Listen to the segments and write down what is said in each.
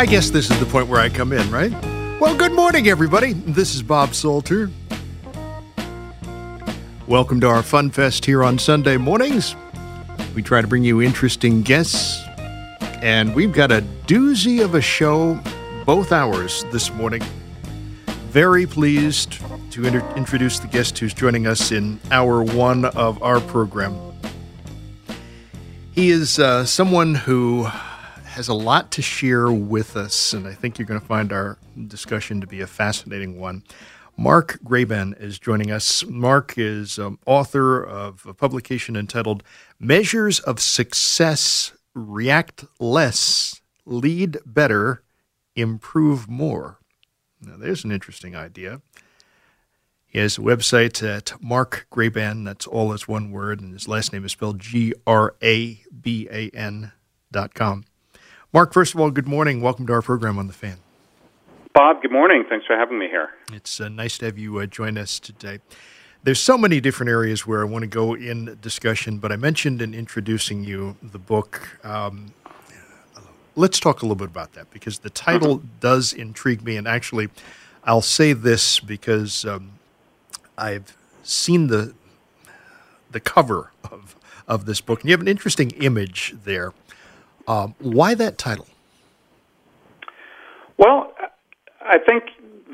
I guess this is the point where I come in, right? Well, good morning, everybody. This is Bob Salter. Welcome to our Fun Fest here on Sunday mornings. We try to bring you interesting guests, and we've got a doozy of a show both hours this morning. Very pleased to inter- introduce the guest who's joining us in hour one of our program. He is uh, someone who has a lot to share with us, and I think you're going to find our discussion to be a fascinating one. Mark Graban is joining us. Mark is um, author of a publication entitled Measures of Success React Less, Lead Better, Improve More. Now, there's an interesting idea. He has a website at Mark Graban, that's all as one word, and his last name is spelled G R A B A N dot com. Mark, first of all, good morning. Welcome to our program on the fan. Bob, good morning. Thanks for having me here. It's uh, nice to have you uh, join us today. There's so many different areas where I want to go in discussion, but I mentioned in introducing you the book. Um, let's talk a little bit about that because the title mm-hmm. does intrigue me. And actually, I'll say this because um, I've seen the the cover of of this book, and you have an interesting image there. Um, why that title? Well, I think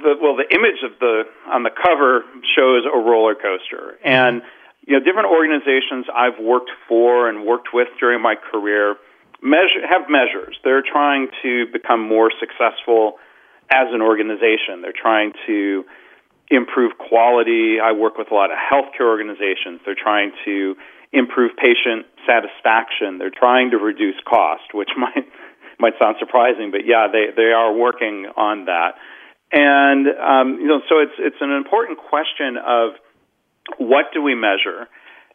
the well the image of the on the cover shows a roller coaster, and you know different organizations I've worked for and worked with during my career measure have measures. They're trying to become more successful as an organization. They're trying to improve quality. I work with a lot of healthcare organizations. They're trying to improve patient satisfaction. They're trying to reduce cost, which might might sound surprising, but yeah, they they are working on that. And um, you know, so it's it's an important question of what do we measure.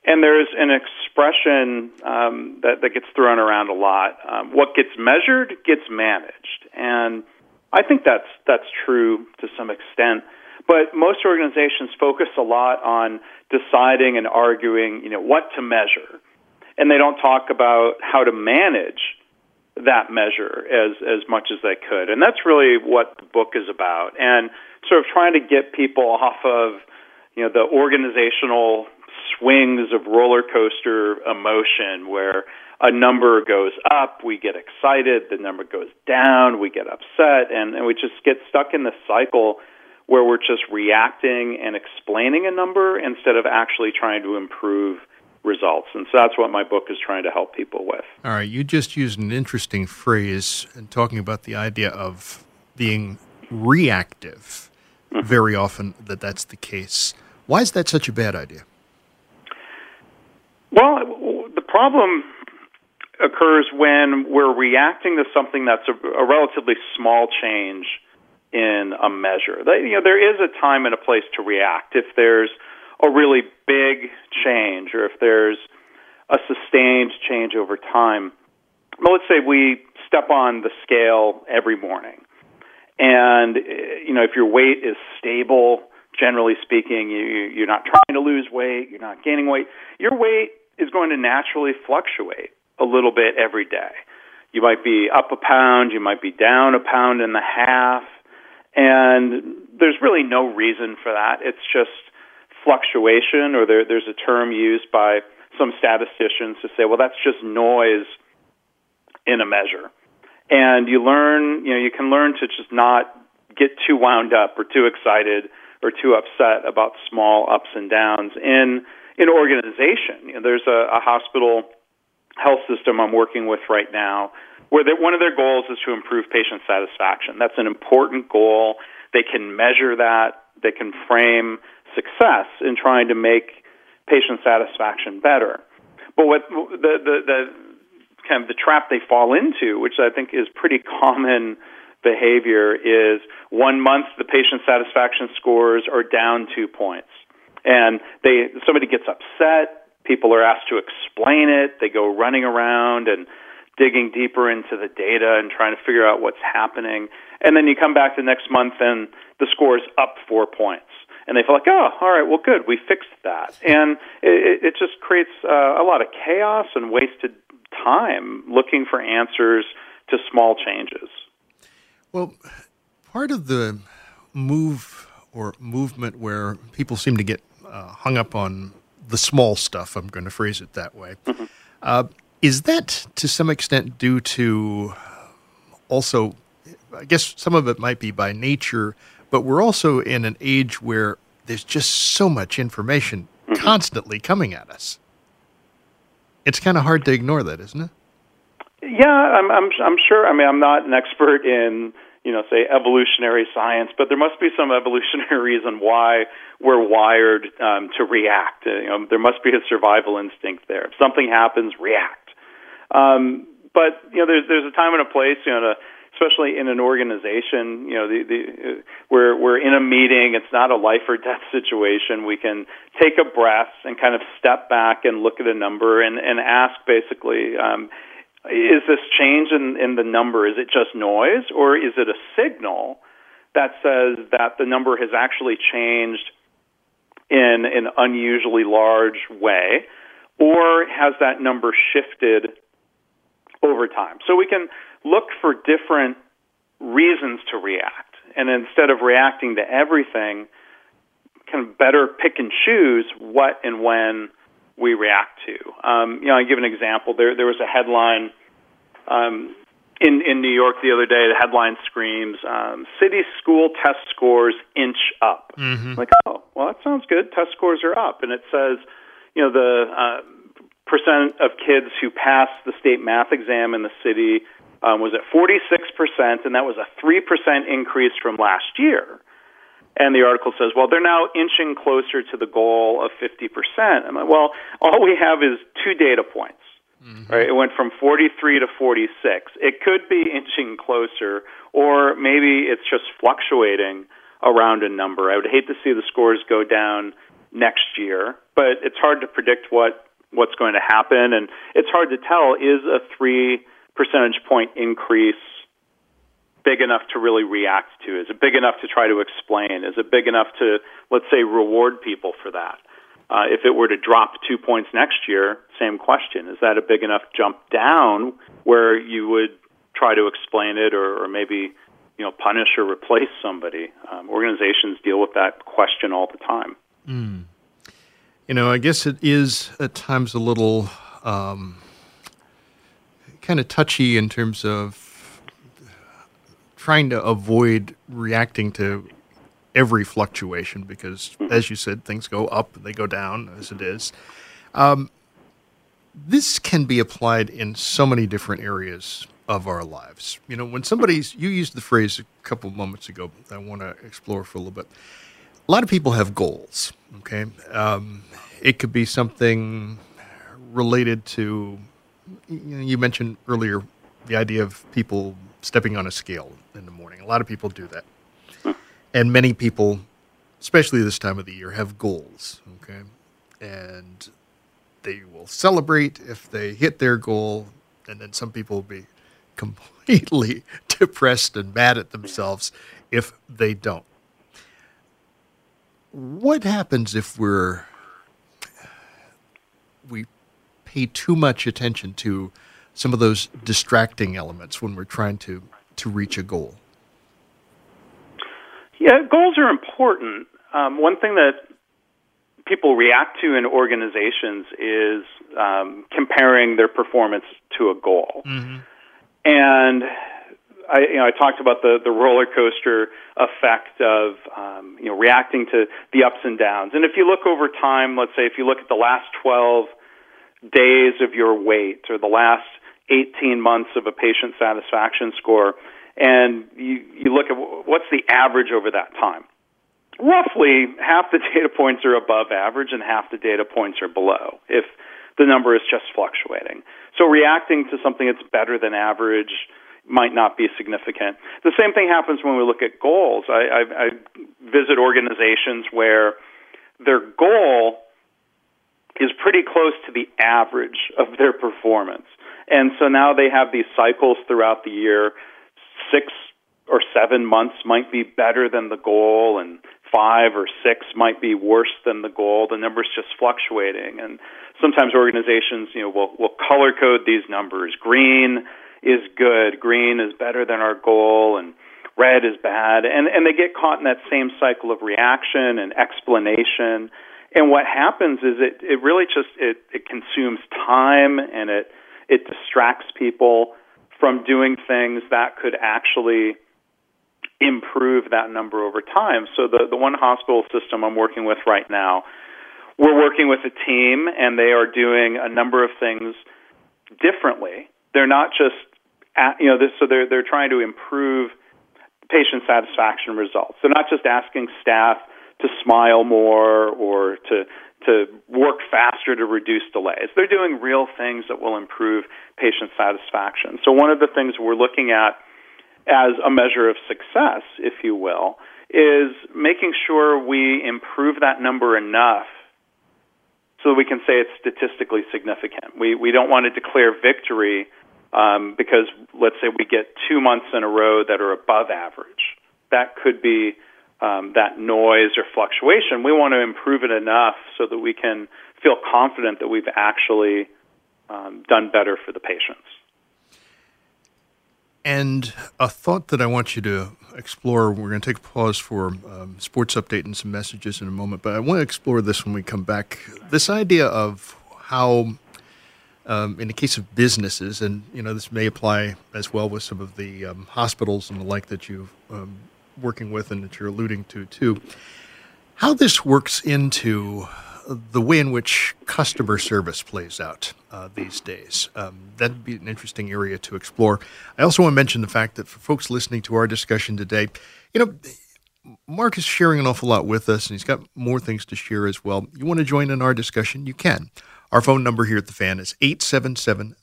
And there's an expression um, that, that gets thrown around a lot. Um, what gets measured gets managed, and I think that's that's true to some extent. But most organizations focus a lot on deciding and arguing, you know, what to measure, and they don't talk about how to manage that measure as as much as they could. And that's really what the book is about. And sort of trying to get people off of, you know, the organizational swings of roller coaster emotion where a number goes up, we get excited, the number goes down, we get upset, and, and we just get stuck in the cycle where we're just reacting and explaining a number instead of actually trying to improve results. And so that's what my book is trying to help people with. All right, you just used an interesting phrase in talking about the idea of being reactive. Mm-hmm. Very often that that's the case. Why is that such a bad idea? Well, the problem occurs when we're reacting to something that's a, a relatively small change in a measure. You know, there is a time and a place to react. If there's a really big change or if there's a sustained change over time. Well, let's say we step on the scale every morning. And, eh, you know, if your weight is stable, generally speaking, you, you're not trying to lose weight, you're not gaining weight, your weight is going to naturally fluctuate a little bit every day. You might be up a pound, you might be down a pound and a half, and there's really no reason for that. It's just fluctuation, or there, there's a term used by some statisticians to say, well, that's just noise in a measure. And you learn, you know, you can learn to just not get too wound up or too excited or too upset about small ups and downs in in organization. You know, there's a, a hospital health system I'm working with right now where one of their goals is to improve patient satisfaction. That's an important goal. They can measure that. They can frame success in trying to make patient satisfaction better. But what the the, the kind of the trap they fall into, which I think is pretty common behavior, is one month the patient satisfaction scores are down two points, and they somebody gets upset. People are asked to explain it. They go running around and digging deeper into the data and trying to figure out what's happening. And then you come back the next month and the score is up four points. And they feel like, oh, all right, well, good, we fixed that. And it, it just creates uh, a lot of chaos and wasted time looking for answers to small changes. Well, part of the move or movement where people seem to get uh, hung up on the small stuff, I'm going to phrase it that way, mm-hmm. uh, is that to some extent due to also, I guess some of it might be by nature, but we're also in an age where there's just so much information mm-hmm. constantly coming at us. It's kind of hard to ignore that, isn't it? Yeah, I'm, I'm, I'm sure. I mean, I'm not an expert in you know, say evolutionary science, but there must be some evolutionary reason why we're wired um, to react. You know, there must be a survival instinct there. If something happens, react. Um, but you know, there's there's a time and a place. You know, to, especially in an organization. You know, the the uh, we're we're in a meeting. It's not a life or death situation. We can take a breath and kind of step back and look at a number and and ask basically. Um, is this change in, in the number, is it just noise, or is it a signal that says that the number has actually changed in an unusually large way, or has that number shifted over time. So we can look for different reasons to react. And instead of reacting to everything, kind of better pick and choose what and when we react to. Um, you know, I give an example. There, there was a headline um, in in New York the other day. The headline screams, um, "City school test scores inch up." Mm-hmm. Like, oh, well, that sounds good. Test scores are up, and it says, you know, the uh, percent of kids who passed the state math exam in the city um, was at 46%, and that was a 3% increase from last year. And the article says, well, they're now inching closer to the goal of 50%. I'm like, well, all we have is two data points. Mm-hmm. Right? It went from 43 to 46. It could be inching closer, or maybe it's just fluctuating around a number. I would hate to see the scores go down next year, but it's hard to predict what what's going to happen, and it's hard to tell is a three percentage point increase big enough to really react to? Is it big enough to try to explain? Is it big enough to, let's say, reward people for that? Uh, if it were to drop two points next year, same question. Is that a big enough jump down where you would try to explain it or, or maybe you know punish or replace somebody? Um, organizations deal with that question all the time. Mm. You know, I guess it is at times a little um, kind of touchy in terms of trying to avoid reacting to every fluctuation because, as you said, things go up, and they go down, as it is. Um, this can be applied in so many different areas of our lives. You know, when somebody's, you used the phrase a couple moments ago, I want to explore for a little bit. A lot of people have goals, okay? Um, it could be something related to, you mentioned earlier the idea of people stepping on a scale in the morning. A lot of people do that. And many people, especially this time of the year, have goals, okay? And they will celebrate if they hit their goal, and then some people will be completely depressed and mad at themselves if they don't. What happens if we're we pay too much attention to some of those distracting elements when we're trying to to reach a goal? Yeah, goals are important. Um, one thing that people react to in organizations is um, comparing their performance to a goal. Mm-hmm. And I, you know, I talked about the, the roller coaster effect of um, you know reacting to the ups and downs. And if you look over time, let's say if you look at the last 12 days of your weight or the last 18 months of a patient satisfaction score, and you, you look at what's the average over that time. Roughly half the data points are above average and half the data points are below if the number is just fluctuating. So reacting to something that's better than average might not be significant. The same thing happens when we look at goals. I, I, I visit organizations where their goal is pretty close to the average of their performance. And so now they have these cycles throughout the year. Six or seven months might be better than the goal, and five or six might be worse than the goal. The number's just fluctuating. And sometimes organizations, you know, will, will color code these numbers. Green is good, green is better than our goal, and red is bad. And, and they get caught in that same cycle of reaction and explanation. And what happens is it, it really just it, it consumes time and it it distracts people from doing things that could actually improve that number over time. So the the one hospital system I'm working with right now, we're working with a team and they are doing a number of things differently. They're not just at, you know this so they're they're trying to improve patient satisfaction results. They're not just asking staff to smile more or to to work faster to reduce delays. They're doing real things that will improve patient satisfaction. So one of the things we're looking at as a measure of success, if you will, is making sure we improve that number enough so we can say it's statistically significant. We we don't want to declare victory um, because let's say we get two months in a row that are above average. That could be um, that noise or fluctuation. We want to improve it enough so that we can feel confident that we've actually um, done better for the patients. And a thought that I want you to explore, we're going to take a pause for um, sports update and some messages in a moment, but I want to explore this when we come back. This idea of how, um, in the case of businesses, and you know this may apply as well with some of the um, hospitals and the like that you're um, working with and that you're alluding to too. How this works into the way in which customer service plays out uh, these days. Um, that'd be an interesting area to explore. I also want to mention the fact that for folks listening to our discussion today, you know, Mark is sharing an awful lot with us, and he's got more things to share as well. You want to join in our discussion? You can. Our phone number here at the fan is 877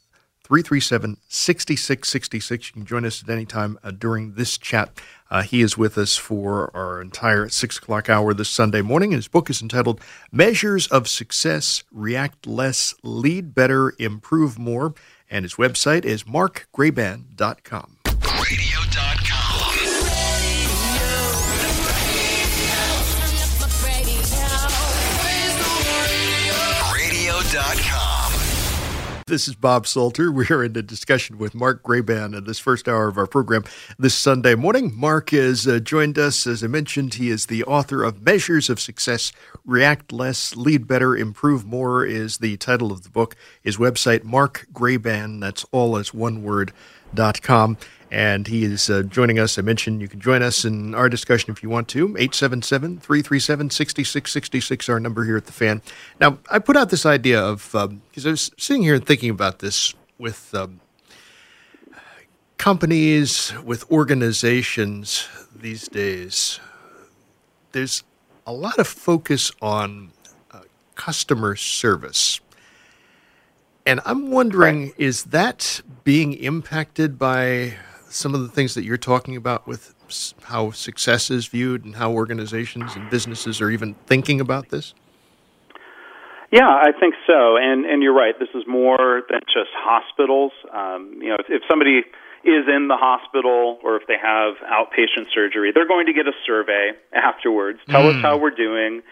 337 6666. You can join us at any time uh, during this chat. Uh, he is with us for our entire six o'clock hour this Sunday morning. His book is entitled Measures of Success React Less, Lead Better, Improve More. And his website is markgraban.com. This is Bob Salter. We are in a discussion with Mark Graban in this first hour of our program this Sunday morning. Mark has uh, joined us. As I mentioned, he is the author of Measures of Success React Less, Lead Better, Improve More is the title of the book. His website, Mark Graban, that's all as one word, dot com and he is uh, joining us. I mentioned you can join us in our discussion if you want to. 877 337 6666, our number here at the fan. Now, I put out this idea of, because um, I was sitting here and thinking about this with um, companies, with organizations these days. There's a lot of focus on uh, customer service. And I'm wondering, is that being impacted by some of the things that you're talking about with how success is viewed and how organizations and businesses are even thinking about this? Yeah, I think so. And and you're right. This is more than just hospitals. Um, you know, if, if somebody is in the hospital or if they have outpatient surgery, they're going to get a survey afterwards. Tell mm. us how we're doing.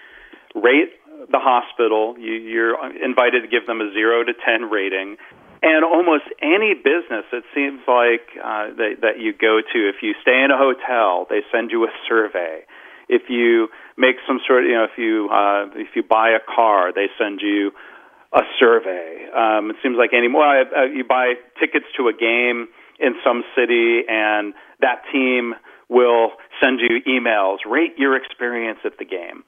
Rate the hospital. You, you're invited to give them a zero to ten rating, and almost any business, it seems like uh, that, that you go to, if you stay in a hotel, they send you a survey. If you make some sort of, you know, if you uh, if you buy a car, they send you a survey. Um, it seems like anymore uh, you buy tickets to a game in some city, and that team will send you emails, rate your experience at the game.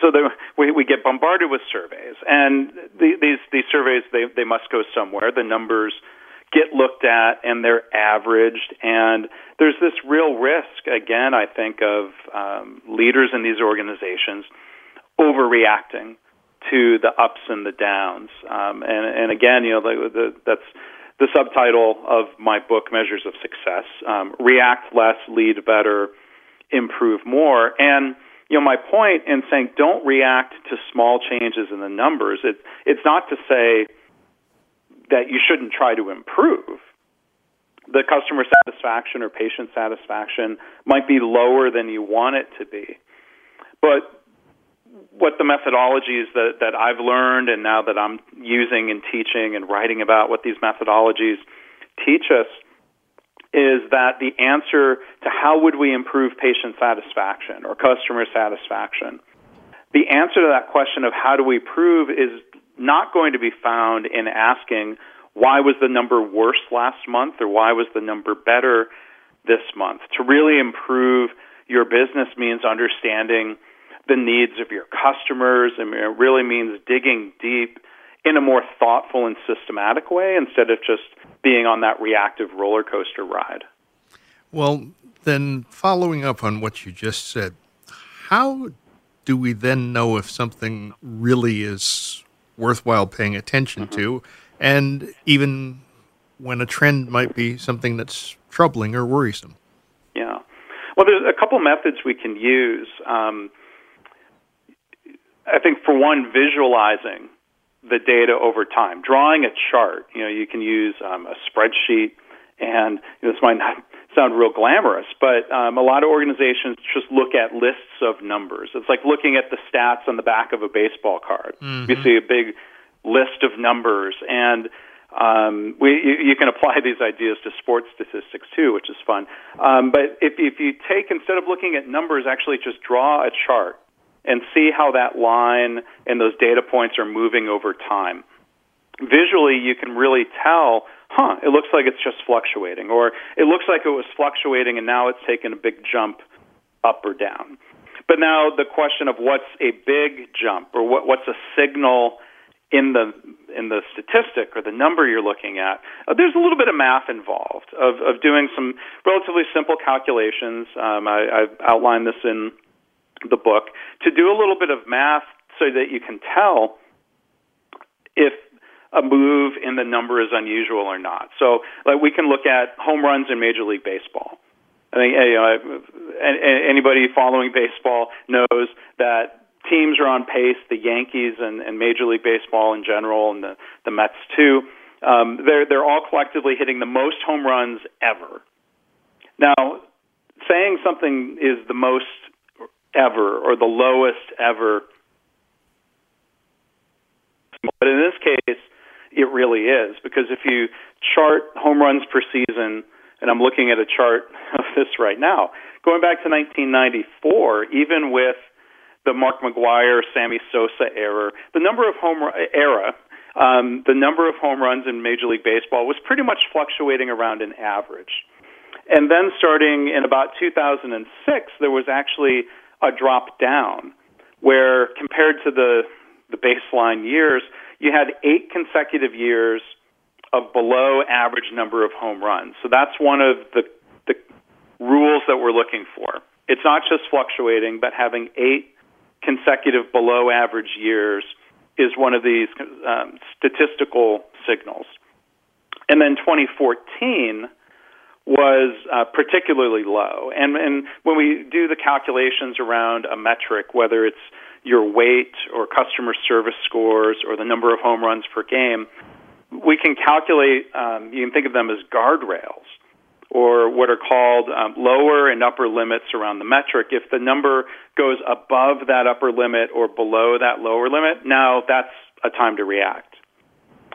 So we, we get bombarded with surveys, and the, these these surveys they they must go somewhere. The numbers get looked at, and they're averaged, and there's this real risk again. I think of um, leaders in these organizations overreacting to the ups and the downs. Um, and, and again, you know, the, the, that's the subtitle of my book, Measures of Success: um, React less, lead better, improve more. And you know, my point in saying don't react to small changes in the numbers. It, it's not to say that you shouldn't try to improve. The customer satisfaction or patient satisfaction might be lower than you want it to be. But what the methodologies that, that I've learned and now that I'm using and teaching and writing about what these methodologies teach us is that the answer to how would we improve patient satisfaction or customer satisfaction, the answer to that question of how do we prove is not going to be found in asking why was the number worse last month or why was the number better this month. To really improve your business means understanding the needs of your customers. and it really means digging deep in a more thoughtful and systematic way instead of just being on that reactive roller coaster ride. Well, then following up on what you just said, how do we then know if something really is worthwhile paying attention mm-hmm. to, and even when a trend might be something that's troubling or worrisome? Yeah. Well, there's a couple methods we can use. Um, I think for one, visualizing the data over time, drawing a chart. You know, you can use um, a spreadsheet, and you know, this might not sound real glamorous, but um, a lot of organizations just look at lists of numbers. It's like looking at the stats on the back of a baseball card. Mm-hmm. You see a big list of numbers, and um, we, you, you can apply these ideas to sports statistics too, which is fun. Um, but if, if you take instead of looking at numbers, actually just draw a chart and see how that line and those data points are moving over time. Visually, you can really tell, huh, it looks like it's just fluctuating, or it looks like it was fluctuating and now it's taken a big jump up or down. But now the question of what's a big jump or what, what's a signal in the in the statistic or the number you're looking at, uh, there's a little bit of math involved of, of doing some relatively simple calculations. Um, I, I've outlined this in the book to do a little bit of math so that you can tell if a move in the number is unusual or not. So, like we can look at home runs in Major League Baseball. I think you know, anybody following baseball knows that teams are on pace. The Yankees and, and Major League Baseball in general, and the, the Mets too. Um, they're they're all collectively hitting the most home runs ever. Now, saying something is the most ever or the lowest ever. But in this case, it really is because if you chart home runs per season, and I'm looking at a chart of this right now, going back to 1994, even with the Mark McGwire, Sammy Sosa era, the number of home era, um, the number of home runs in Major League Baseball was pretty much fluctuating around an average. And then starting in about 2006, there was actually a drop down, where compared to the the baseline years, you had eight consecutive years of below average number of home runs. So that's one of the the rules that we're looking for. It's not just fluctuating, but having eight consecutive below average years is one of these um, statistical signals. And then 2014 was uh, particularly low. And, and when we do the calculations around a metric, whether it's your weight or customer service scores or the number of home runs per game, we can calculate, um, you can think of them as guardrails or what are called um, lower and upper limits around the metric. If the number goes above that upper limit or below that lower limit, now that's a time to react.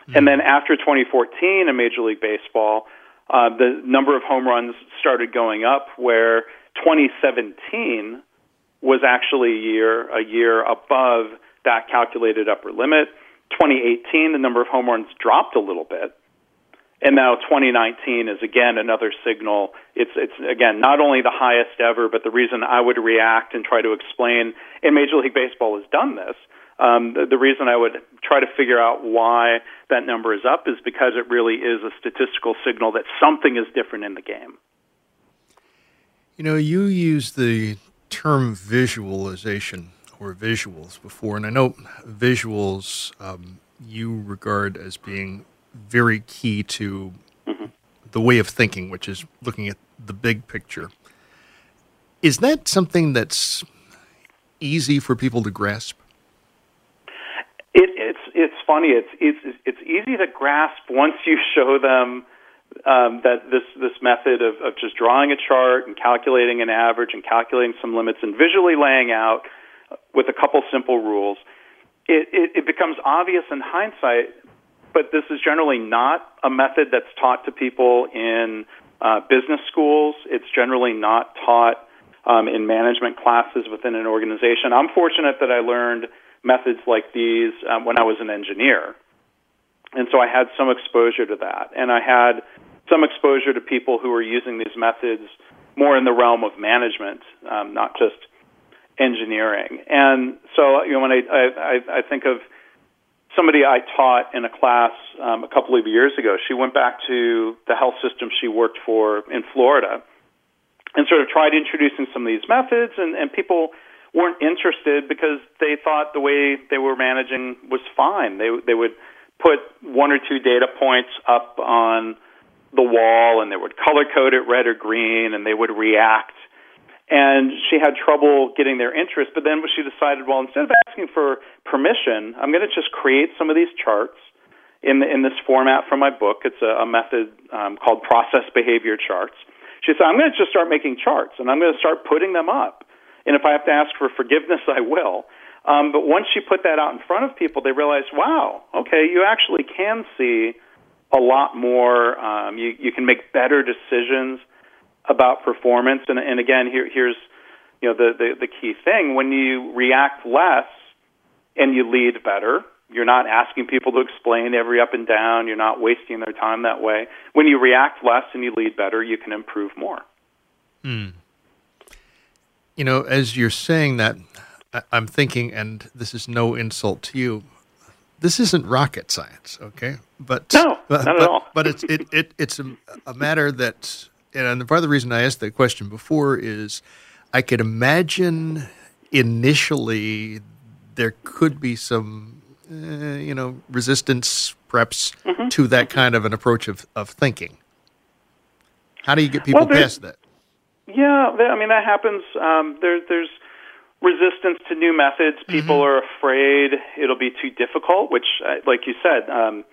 Mm-hmm. And then after 2014 in Major League Baseball, uh, the number of home runs started going up, where 2017 was actually a year a year above that calculated upper limit. 2018, the number of home runs dropped a little bit. And now 2019 is again another signal. It's it's again not only the highest ever, but the reason I would react and try to explain, and Major League Baseball has done this. Um, the, the reason I would try to figure out why that number is up is because it really is a statistical signal that something is different in the game. You know, you use the term visualization or visuals before, and I know visuals um, you regard as being very key to mm-hmm. the way of thinking, which is looking at the big picture. Is that something that's easy for people to grasp? It, it's it's funny. It's it's it's easy to grasp once you show them um, that this this method of, of just drawing a chart and calculating an average and calculating some limits and visually laying out with a couple simple rules. It, it, it becomes obvious in hindsight but this is generally not a method that's taught to people in uh, business schools. It's generally not taught um, in management classes within an organization. I'm fortunate that I learned methods like these um, when I was an engineer. And so I had some exposure to that. And I had some exposure to people who were using these methods more in the realm of management, um, not just engineering. And so, you know, when I, I, I think of somebody I taught in a class um, a couple of years ago. She went back to the health system she worked for in Florida and sort of tried introducing some of these methods, and, and people weren't interested because they thought the way they were managing was fine. They they would put one or two data points up on the wall, and they would color code it red or green, and they would react and she had trouble getting their interest. But then she decided, well, instead of asking for permission, I'm going to just create some of these charts in the, in this format from my book. It's a, a method um, called process behavior charts. She said, I'm going to just start making charts, and I'm going to start putting them up. And if I have to ask for forgiveness, I will. Um, but once you put that out in front of people, they realize, wow, okay, you actually can see a lot more. Um, you, you can make better decisions about performance. And, and again, here, here's you know the, the the key thing: when you react less and you lead better, you're not asking people to explain every up and down. You're not wasting their time that way. When you react less and you lead better, you can improve more. Hmm. You know, as you're saying that, I'm thinking, and this is no insult to you. This isn't rocket science, okay? But no, but, not at all. but it's it, it it's a, a matter that and part of the reason I asked that question before is I could imagine initially there could be some, uh, you know, resistance perhaps mm-hmm. to that kind of an approach of, of thinking. How do you get people well, past that? Yeah, I mean that happens. Um, there, there's resistance to new methods. People mm-hmm. are afraid it'll be too difficult. Which, uh, like you said, um,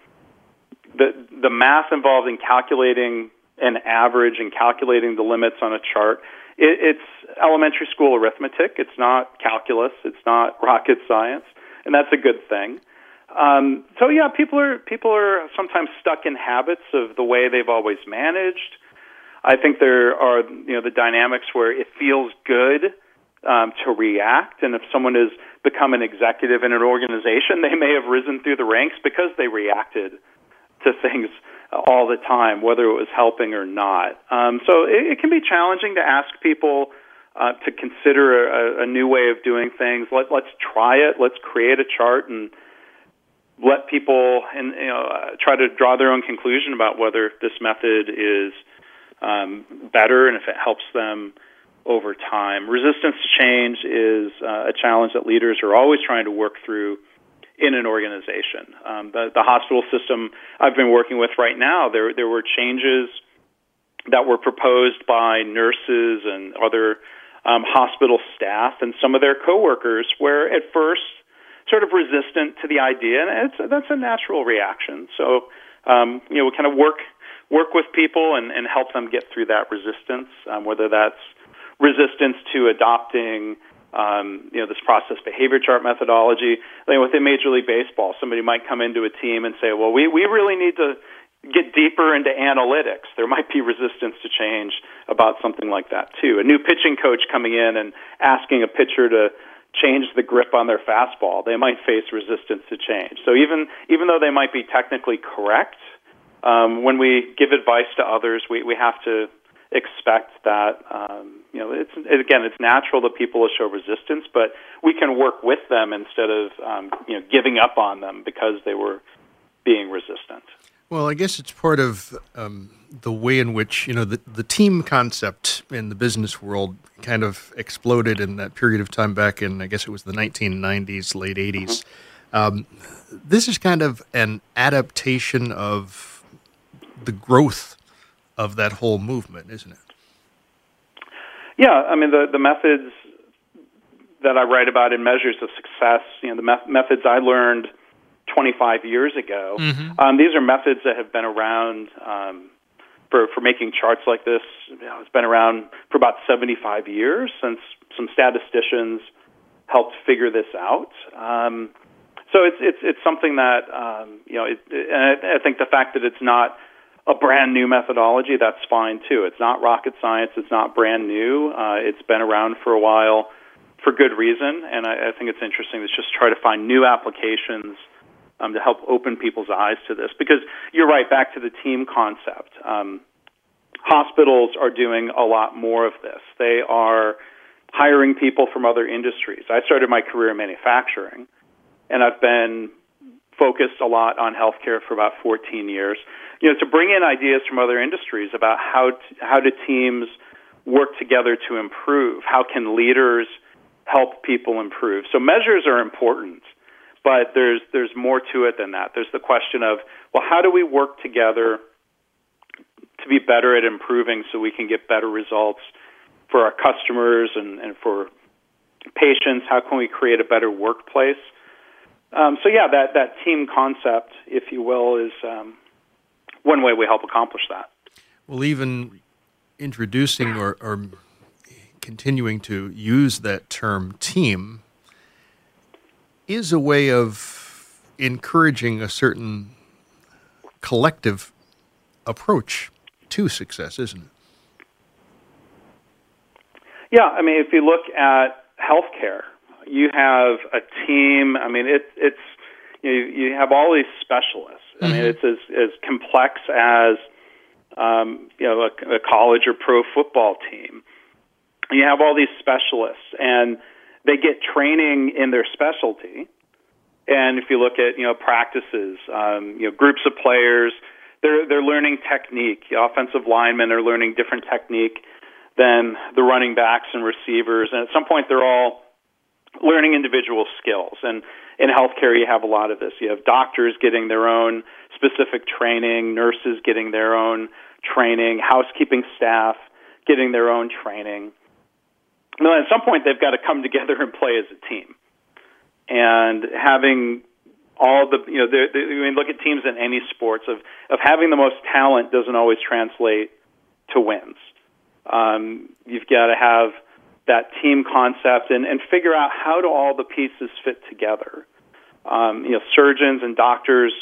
the the math involved in calculating an average and calculating the limits on a chart. It, it's elementary school arithmetic. It's not calculus. It's not rocket science, and that's a good thing. Um, so yeah, people are people are sometimes stuck in habits of the way they've always managed. I think there are you know the dynamics where it feels good um, to react, and if someone has become an executive in an organization, they may have risen through the ranks because they reacted to things all the time, whether it was helping or not. Um, so it, it can be challenging to ask people uh, to consider a, a new way of doing things. Let, let's try it. Let's create a chart and let people and you know try to draw their own conclusion about whether this method is um, better and if it helps them over time. Resistance to change is uh, a challenge that leaders are always trying to work through in an organization. Um, the, the hospital system I've been working with right now, there there were changes that were proposed by nurses and other um, hospital staff and some of their coworkers, were at first sort of resistant to the idea, and it's, that's a natural reaction. So um, you know, we kind of work work with people and, and help them get through that resistance, um, whether that's resistance to adopting um, you know, this process behavior chart methodology. Within Major League Baseball, somebody might come into a team and say, well, we, we really need to get deeper into analytics. There might be resistance to change about something like that too. A new pitching coach coming in and asking a pitcher to change the grip on their fastball, they might face resistance to change. So even even though they might be technically correct, um, when we give advice to others, we, we have to expect that um, you know it's again it's natural that people will show resistance, but we can work with them instead of um, you know giving up on them because they were being resistant. Well, I guess it's part of um, the way in which you know the the team concept in the business world kind of exploded in that period of time back in I guess it was the 1990s, late 80s. Mm-hmm. Um, this is kind of an adaptation of the growth of that whole movement, isn't it? Yeah, I mean the the methods that I write about in measures of success, you know, the me- methods I learned 25 years ago. Mm-hmm. Um, these are methods that have been around um, for for making charts like this. You know, it's been around for about 75 years since some statisticians helped figure this out. Um, so it's it's it's something that um, you know, it, and I, I think the fact that it's not a brand new methodology, that's fine too. It's not rocket science. It's not brand new. Uh, it's been around for a while for good reason, and I, I think it's interesting to just try to find new applications um, to help open people's eyes to this. Because you're right, back to the team concept. Um, hospitals are doing a lot more of this. They are hiring people from other industries. I started my career in manufacturing, and I've been focused a lot on healthcare for about 14 years you know, to bring in ideas from other industries about how to, how do teams work together to improve? How can leaders help people improve? So measures are important, but there's there's more to it than that. There's the question of well, how do we work together to be better at improving so we can get better results for our customers and, and for patients? How can we create a better workplace? Um, so yeah, that that team concept, if you will, is um, one way we help accomplish that. Well, even introducing or, or continuing to use that term team is a way of encouraging a certain collective approach to success, isn't it? Yeah, I mean, if you look at healthcare, you have a team. I mean, it, it's you, you have all these specialists. I mean, mm-hmm. it's as as complex as um, you know a, a college or pro football team. You have all these specialists, and they get training in their specialty. And if you look at you know practices, um, you know groups of players, they're they're learning technique. The offensive linemen are learning different technique than the running backs and receivers, and at some point they're all learning individual skills. And in healthcare, you have a lot of this. You have doctors getting their own specific training, nurses getting their own training, housekeeping staff getting their own training. And at some point, they've got to come together and play as a team. And having all the you know, the, the, I mean, look at teams in any sports of of having the most talent doesn't always translate to wins. Um, you've got to have that team concept and, and figure out how do all the pieces fit together. Um, you know, surgeons and doctors,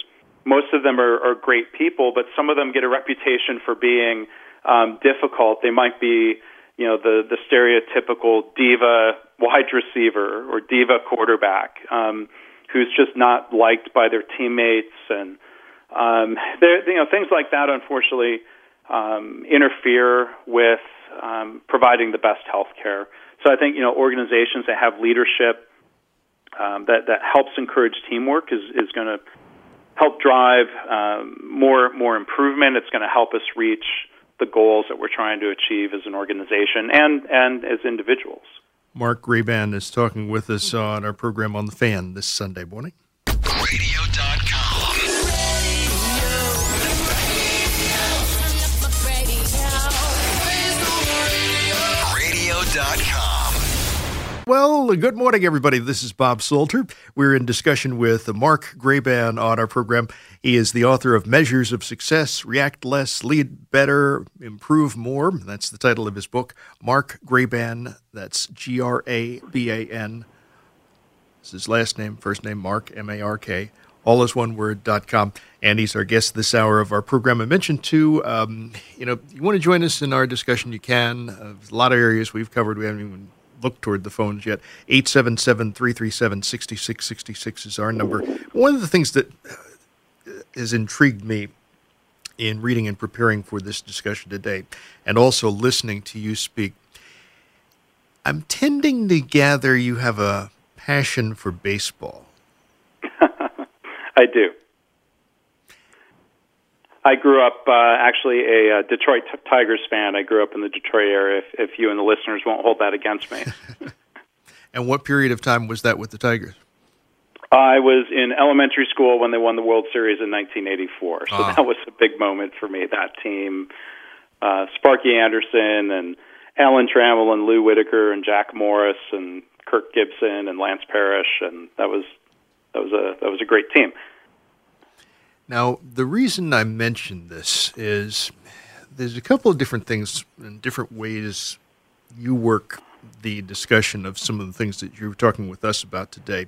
most of them are, are great people, but some of them get a reputation for being um, difficult. They might be, you know, the the stereotypical diva wide receiver or diva quarterback um, who's just not liked by their teammates, and um, you know, things like that. Unfortunately, um, interfere with um, providing the best health care. So I think you know organizations that have leadership um, that that helps encourage teamwork is is going to help drive um, more more improvement. It's going to help us reach the goals that we're trying to achieve as an organization and and as individuals. Mark Graban is talking with us on our program on the Fan this Sunday morning. Well, good morning, everybody. This is Bob Salter. We're in discussion with Mark Graban on our program. He is the author of Measures of Success React Less, Lead Better, Improve More. That's the title of his book. Mark Graban, that's G R A B A N. Is his last name, first name Mark, M A R K. All is one word dot com. And he's our guest this hour of our program. I mentioned too, um, you know, you want to join us in our discussion, you can. Uh, a lot of areas we've covered, we haven't even looked toward the phones yet. 877 337 6666 is our number. One of the things that uh, has intrigued me in reading and preparing for this discussion today, and also listening to you speak, I'm tending to gather you have a passion for baseball. I do. I grew up uh, actually a uh, Detroit t- Tigers fan. I grew up in the Detroit area. If, if you and the listeners won't hold that against me. and what period of time was that with the Tigers? I was in elementary school when they won the World Series in 1984. So ah. that was a big moment for me. That team, uh, Sparky Anderson and Alan Trammell and Lou Whitaker and Jack Morris and Kirk Gibson and Lance Parrish, and that was that was a that was a great team. Now, the reason I mentioned this is there's a couple of different things and different ways you work the discussion of some of the things that you're talking with us about today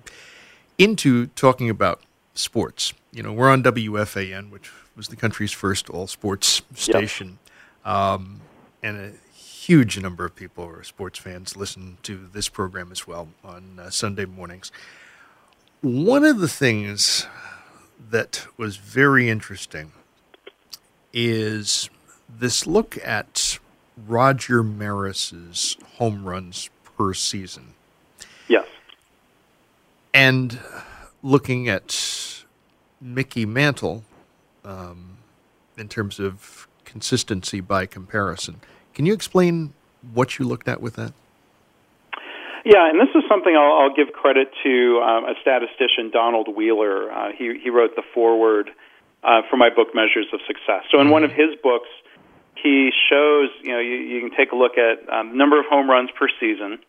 into talking about sports. You know, we're on WFAN, which was the country's first all sports station. Yep. Um, and a huge number of people or sports fans listen to this program as well on uh, Sunday mornings. One of the things that was very interesting is this look at Roger Maris's home runs per season. Yes. And looking at Mickey Mantle um, in terms of consistency by comparison. Can you explain what you looked at with that? Yeah, and this is something I'll, I'll give credit to um, a statistician, Donald Wheeler. Uh, he he wrote the foreword uh, for my book, Measures of Success. So in one of his books, he shows you know you, you can take a look at um, number of home runs per season,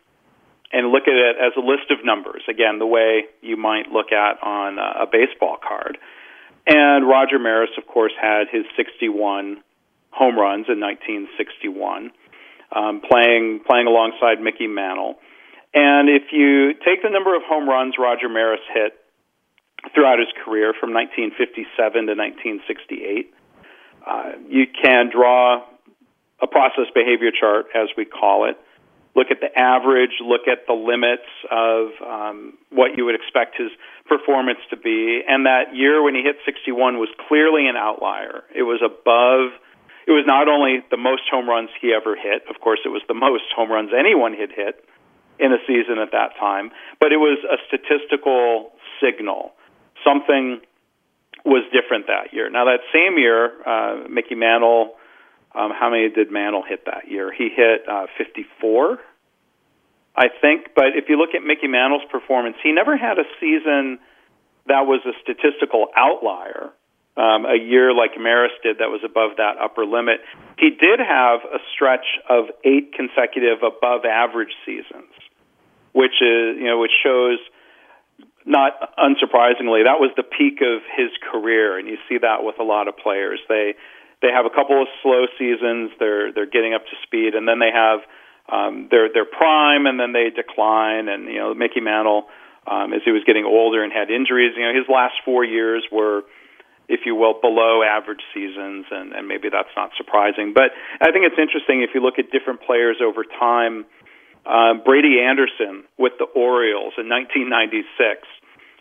and look at it as a list of numbers. Again, the way you might look at on a, a baseball card. And Roger Maris, of course, had his 61 home runs in 1961, um, playing playing alongside Mickey Mantle. And if you take the number of home runs Roger Maris hit throughout his career from 1957 to 1968, uh, you can draw a process behavior chart, as we call it. Look at the average, look at the limits of um, what you would expect his performance to be. And that year when he hit 61 was clearly an outlier. It was above, it was not only the most home runs he ever hit, of course, it was the most home runs anyone had hit in a season at that time, but it was a statistical signal. Something was different that year. Now, that same year, uh, Mickey Mantle, um, how many did Mantle hit that year? He hit uh, 54, I think. But if you look at Mickey Mantle's performance, he never had a season that was a statistical outlier. Um, a year like Maris did that was above that upper limit. He did have a stretch of eight consecutive above average seasons which is you know which shows not unsurprisingly that was the peak of his career and you see that with a lot of players. They they have a couple of slow seasons. They're they're getting up to speed and then they have um their their prime and then they decline and you know Mickey Mantle um as he was getting older and had injuries you know his last 4 years were if you will below average seasons and and maybe that's not surprising. But I think it's interesting if you look at different players over time uh, Brady Anderson with the Orioles in 1996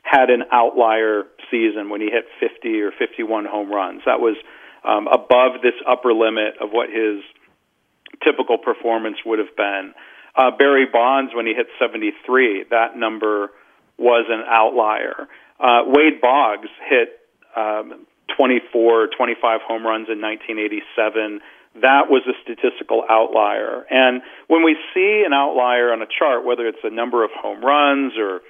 had an outlier season when he hit 50 or 51 home runs. That was um, above this upper limit of what his typical performance would have been. Uh, Barry Bonds, when he hit 73, that number was an outlier. Uh, Wade Boggs hit um, 24, 25 home runs in 1987 that was a statistical outlier. And when we see an outlier on a chart, whether it's a number of home runs or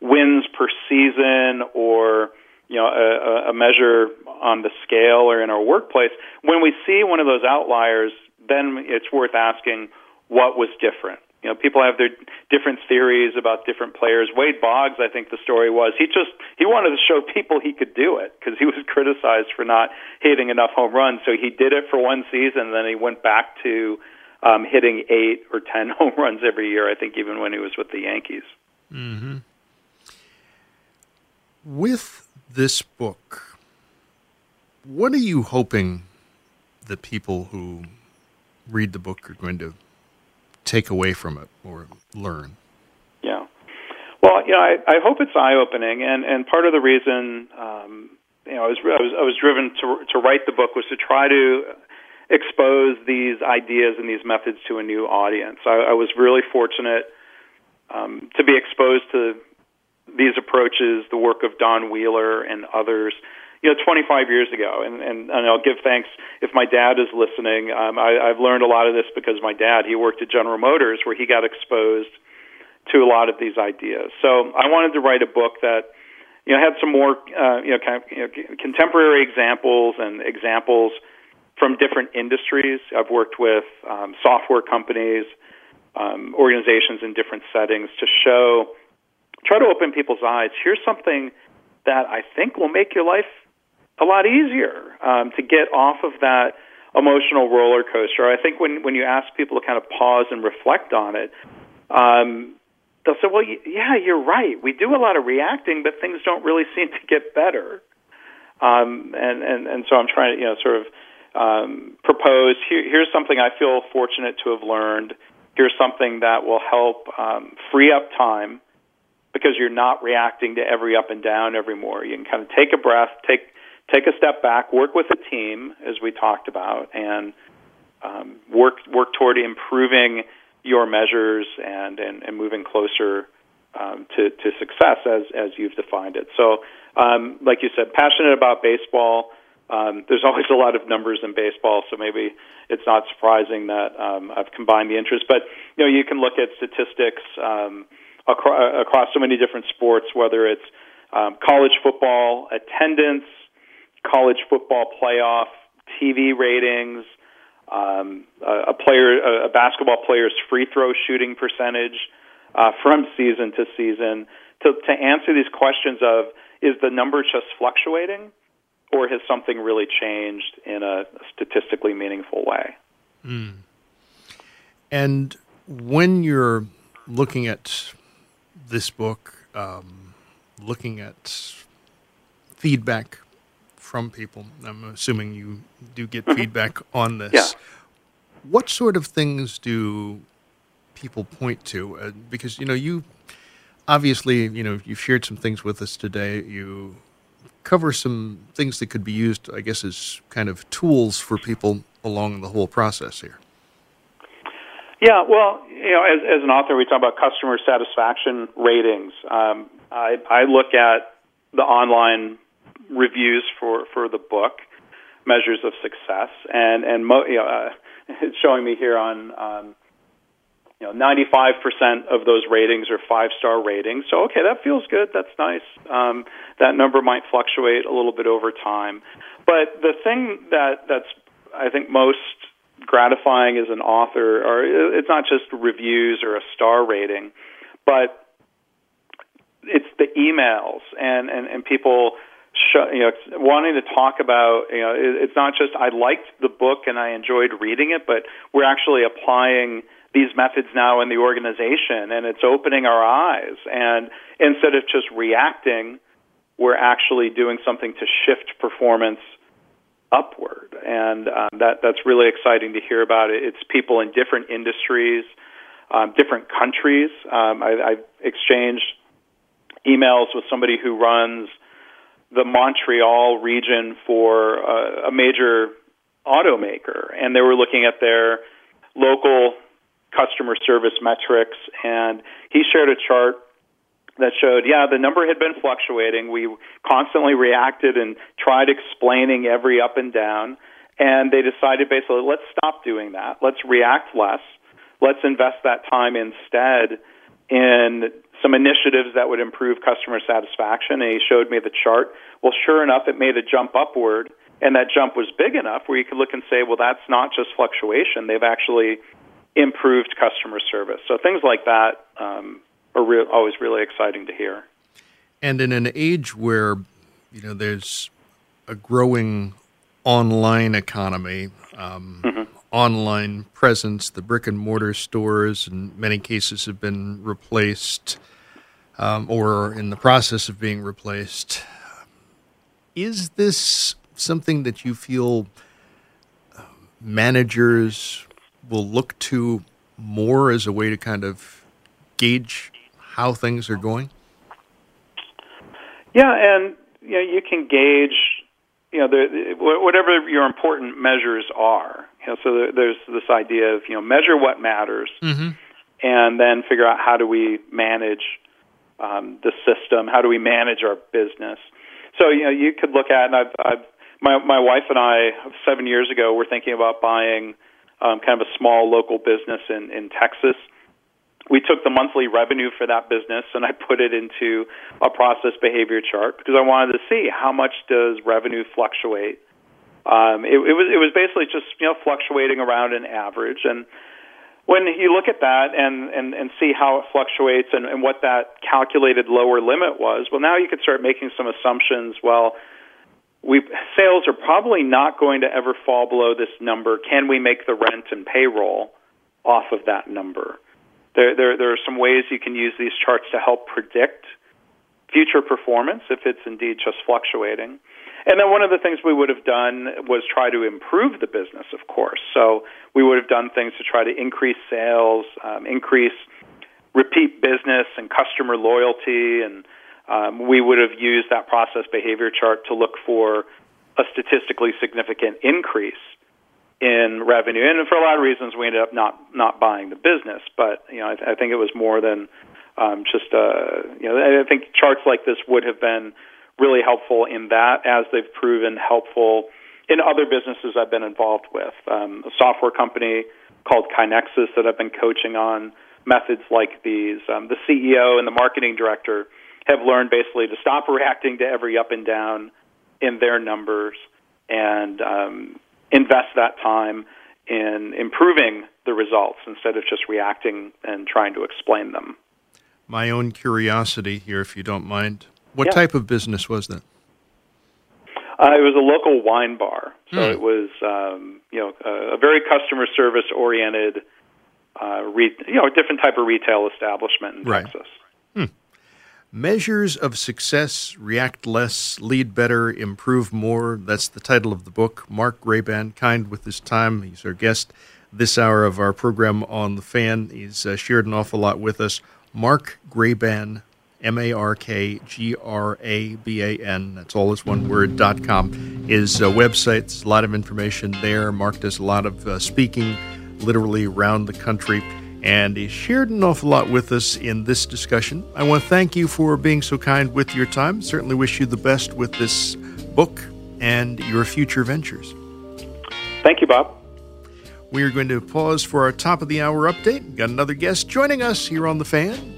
wins per season or you know a, a measure on the scale or in our workplace, when we see one of those outliers, then it's worth asking what was different. You know, people have their different theories about different players. Wade Boggs, I think the story was he just he wanted to show people he could do it because he was criticized for not hitting enough home runs. So he did it for one season, and then he went back to um, hitting eight or ten home runs every year. I think even when he was with the Yankees. Mm-hmm. With this book, what are you hoping that people who read the book are going to take away from it or learn? Yeah. Well, you know, I, I hope it's eye opening, and and part of the reason, um, you know, I was I was I was driven to to write the book was to try to expose these ideas and these methods to a new audience. I, I was really fortunate um, to be exposed to these approaches, the work of Don Wheeler and others, you know, 25 years ago. And, and, and I'll give thanks if my dad is listening. Um, I, I've learned a lot of this because my dad, he worked at General Motors where he got exposed to a lot of these ideas. So I wanted to write a book that, you know, had some more, uh, you know, kind of you know, contemporary examples and examples from different industries. I've worked with um, software companies, um, organizations in different settings to show, try to open people's eyes. Here's something that I think will make your life a lot easier um, to get off of that emotional roller coaster. I think when when you ask people to kind of pause and reflect on it, um, they'll say, "Well, yeah, you're right. We do a lot of reacting, but things don't really seem to get better." Um, and and and so I'm trying to you know sort of um, propose. Here, here's something I feel fortunate to have learned. Here's something that will help um, free up time because you're not reacting to every up and down every more. You can kind of take a breath, take take a step back, work with a team, as we talked about, and um, work work toward improving your measures and and, and moving closer um, to to success as as you've defined it. So, um, like you said, passionate about baseball. Um, there's always a lot of numbers in baseball, so maybe it's not surprising that um, I've combined the interest. But you know, you can look at statistics um, across, across so many different sports, whether it's um, college football attendance, college football playoff, TV ratings, um, a, a player, a, a basketball player's free throw shooting percentage uh, from season to season. To, to answer these questions of is the number just fluctuating, or has something really changed in a statistically meaningful way? Mm. And when you're looking at this book, um, looking at feedback from people. I'm assuming you do get mm-hmm. feedback on this. Yeah. What sort of things do people point to? Uh, because you know you obviously you know you've shared some things with us today. You cover some things that could be used, I guess, as kind of tools for people along the whole process here. Yeah, well, you know, as, as an author, we talk about customer satisfaction ratings. Um, I, I look at the online reviews for for the book, measures of success, and and mo- you know, uh, it's showing me here on. Um, you know, 95% of those ratings are five star ratings. So, okay, that feels good. That's nice. Um, that number might fluctuate a little bit over time. But the thing that, that's, I think, most gratifying as an author, or it's not just reviews or a star rating, but it's the emails and, and, and people you know wanting to talk about you know it's not just I liked the book and I enjoyed reading it, but we're actually applying these methods now in the organization and it's opening our eyes and instead of just reacting we're actually doing something to shift performance upward, and um, that that's really exciting to hear about. It. It's people in different industries, um, different countries. Um, I, I've exchanged emails with somebody who runs the Montreal region for a, a major automaker, and they were looking at their local customer service metrics, and he shared a chart that showed, yeah, the number had been fluctuating. We constantly reacted and tried explaining every up and down. And they decided basically, let's stop doing that. Let's react less. Let's invest that time instead in some initiatives that would improve customer satisfaction. And he showed me the chart. Well, sure enough, it made a jump upward. And that jump was big enough where you could look and say, well, that's not just fluctuation. They've actually improved customer service. So things like that um, are re- always really exciting to hear. And in an age where you know there's a growing online economy, um, mm-hmm. Online presence, the brick and mortar stores in many cases have been replaced um, or in the process of being replaced. Is this something that you feel uh, managers will look to more as a way to kind of gauge how things are going? Yeah, and you know, you can gauge, you know, the, whatever your important measures are. You know, so there's this idea of you know measure what matters, mm-hmm. and then figure out how do we manage um, the system, how do we manage our business. So you know, you could look at, and I've, I've my my wife and I seven years ago were thinking about buying um, kind of a small local business in in Texas. We took the monthly revenue for that business and I put it into a process behavior chart because I wanted to see how much does revenue fluctuate. Um, it, it was it was basically just you know fluctuating around an average and when you look at that and, and, and see how it fluctuates and, and what that calculated lower limit was, well, now you could start making some assumptions. Well, we sales are probably not going to ever fall below this number. Can we make the rent and payroll off of that number? There, there, there are some ways you can use these charts to help predict future performance if it's indeed just fluctuating. And then one of the things we would have done was try to improve the business, of course. So we would have done things to try to increase sales, um, increase repeat business and customer loyalty and um, we would have used that process behavior chart to look for a statistically significant increase in revenue. And for a lot of reasons, we ended up not not buying the business. But you know, I, I think it was more than um, just uh, you know. I think charts like this would have been really helpful in that, as they've proven helpful in other businesses I've been involved with. Um, a software company called KaiNexus that I've been coaching on methods like these. Um, the CEO and the marketing director have learned basically to stop reacting to every up and down in their numbers and um, invest that time in improving the results instead of just reacting and trying to explain them. My own curiosity here, if you don't mind. What yeah. type of business was that? Uh, it was a local wine bar, so hmm. it was um, you know a, a very customer service oriented, uh, re- you know, a different type of retail establishment in right. Texas. Measures of Success React Less, Lead Better, Improve More. That's the title of the book. Mark Graban, kind with his time. He's our guest this hour of our program on The Fan. He's uh, shared an awful lot with us. Mark Graban, M A R K G R A B A N, that's all is one word, dot com, is uh, website. There's a lot of information there. Mark does a lot of uh, speaking literally around the country and he shared an awful lot with us in this discussion. I want to thank you for being so kind with your time. Certainly wish you the best with this book and your future ventures. Thank you, Bob. We are going to pause for our top of the hour update. Got another guest joining us here on The Fan.